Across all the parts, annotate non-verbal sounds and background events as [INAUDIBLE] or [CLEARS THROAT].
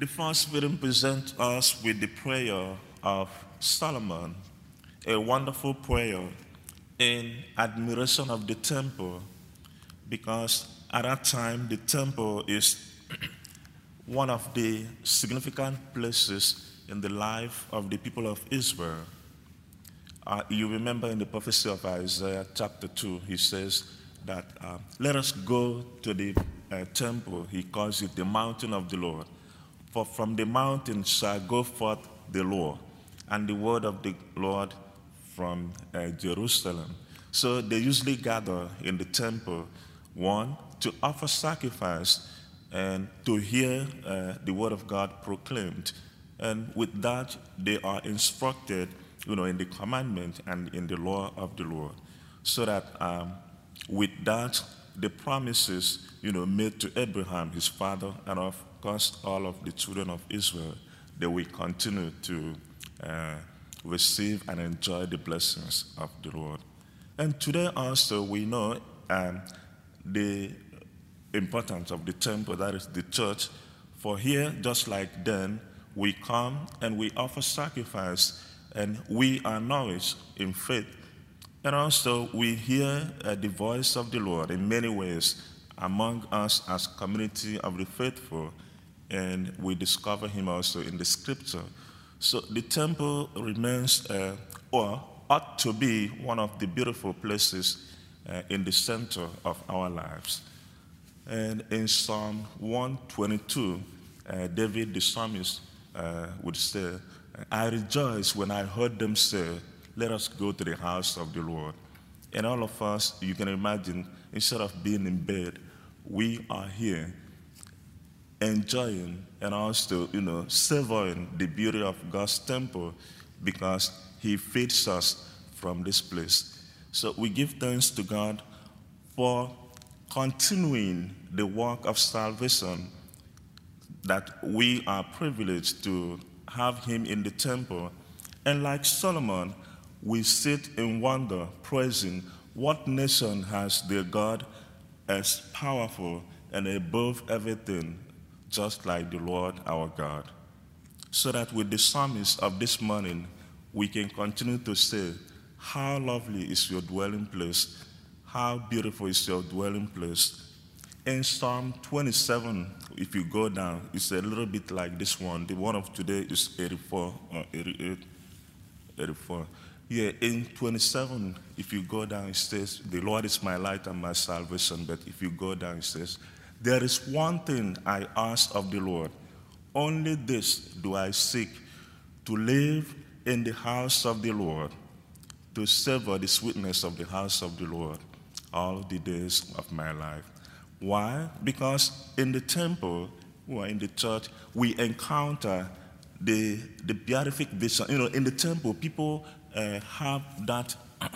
The first reading presents us with the prayer of Solomon, a wonderful prayer in admiration of the temple, because at that time the temple is [CLEARS THROAT] one of the significant places in the life of the people of Israel. Uh, you remember in the prophecy of Isaiah chapter 2, he says that uh, let us go to the uh, temple, he calls it the mountain of the Lord. For from the mountain shall go forth the law and the word of the Lord from uh, Jerusalem. So they usually gather in the temple, one, to offer sacrifice and to hear uh, the word of God proclaimed. And with that, they are instructed, you know, in the commandment and in the law of the Lord. So that um, with that, the promises, you know, made to Abraham, his father, and of course, all of the children of Israel, they will continue to uh, receive and enjoy the blessings of the Lord. And today also, we know um, the importance of the temple, that is the church. For here, just like then, we come and we offer sacrifice and we are nourished in faith. And also, we hear uh, the voice of the Lord in many ways among us as community of the faithful, and we discover Him also in the Scripture. So the temple remains, uh, or ought to be, one of the beautiful places uh, in the center of our lives. And in Psalm 122, uh, David the psalmist uh, would say, I rejoice when I heard them say, Let us go to the house of the Lord. And all of us, you can imagine, instead of being in bed, we are here enjoying and also, you know, savoring the beauty of God's temple because He feeds us from this place. So we give thanks to God for continuing the work of salvation that we are privileged to have him in the temple. And like Solomon, we sit in wonder, praising what nation has their God as powerful and above everything, just like the Lord our God. So that with the psalmist of this morning, we can continue to say, How lovely is your dwelling place! How beautiful is your dwelling place! In Psalm 27, if you go down, it's a little bit like this one. The one of today is 84 or 88, 84. Yeah, in 27, if you go down, it says, The Lord is my light and my salvation. But if you go down, it says, There is one thing I ask of the Lord. Only this do I seek to live in the house of the Lord, to savor the sweetness of the house of the Lord all the days of my life. Why? Because in the temple or in the church, we encounter the, the beatific vision. You know, in the temple, people uh, have that [CLEARS THROAT] uh,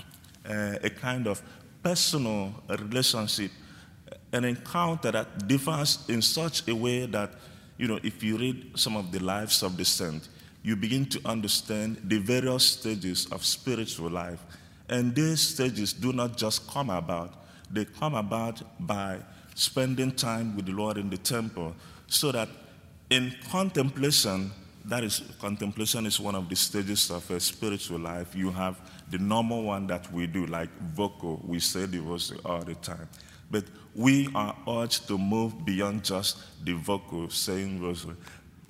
a kind of personal relationship, an encounter that differs in such a way that, you know, if you read some of the lives of the saints, you begin to understand the various stages of spiritual life. And these stages do not just come about, they come about by spending time with the Lord in the temple, so that in contemplation, that is, contemplation is one of the stages of a spiritual life. You have the normal one that we do, like vocal, we say devotion all the time. But we are urged to move beyond just the vocal, saying rosary,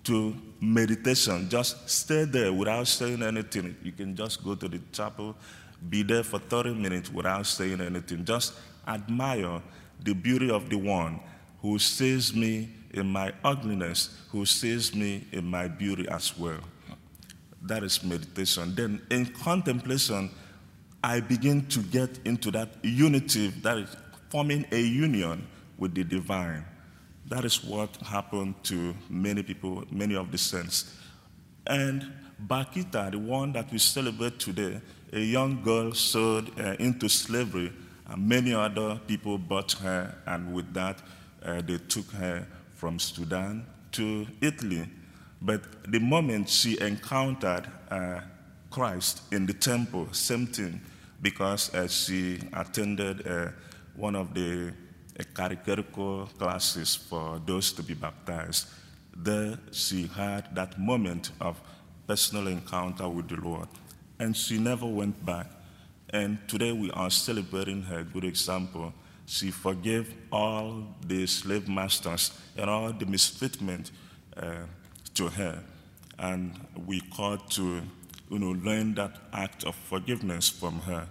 to meditation. Just stay there without saying anything. You can just go to the chapel, be there for 30 minutes without saying anything. Just admire the beauty of the one who sees me in my ugliness, who sees me in my beauty as well. That is meditation. Then in contemplation, I begin to get into that unity, that is forming a union with the divine. That is what happened to many people, many of the saints. And Bakhita, the one that we celebrate today, a young girl sold uh, into slavery and many other people bought her, and with that, uh, they took her from Sudan to Italy. But the moment she encountered uh, Christ in the temple, same thing, because uh, she attended uh, one of the uh, classes for those to be baptized. there she had that moment of personal encounter with the Lord. And she never went back. And today we are celebrating her good example. She forgave all the slave masters and all the mistreatment uh, to her. And we called to you know, learn that act of forgiveness from her.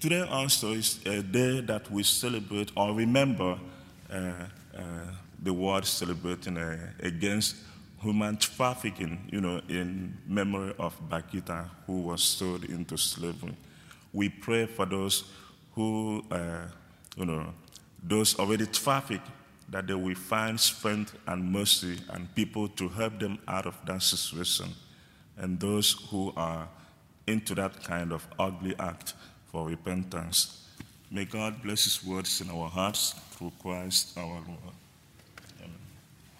Today also is a day that we celebrate or remember uh, uh, the world celebrating uh, against human trafficking, you know, in memory of Bakhita, who was sold into slavery. We pray for those who, uh, you know, those already trafficked, that they will find strength and mercy and people to help them out of that situation. And those who are into that kind of ugly act for repentance. May God bless His words in our hearts through Christ our Lord.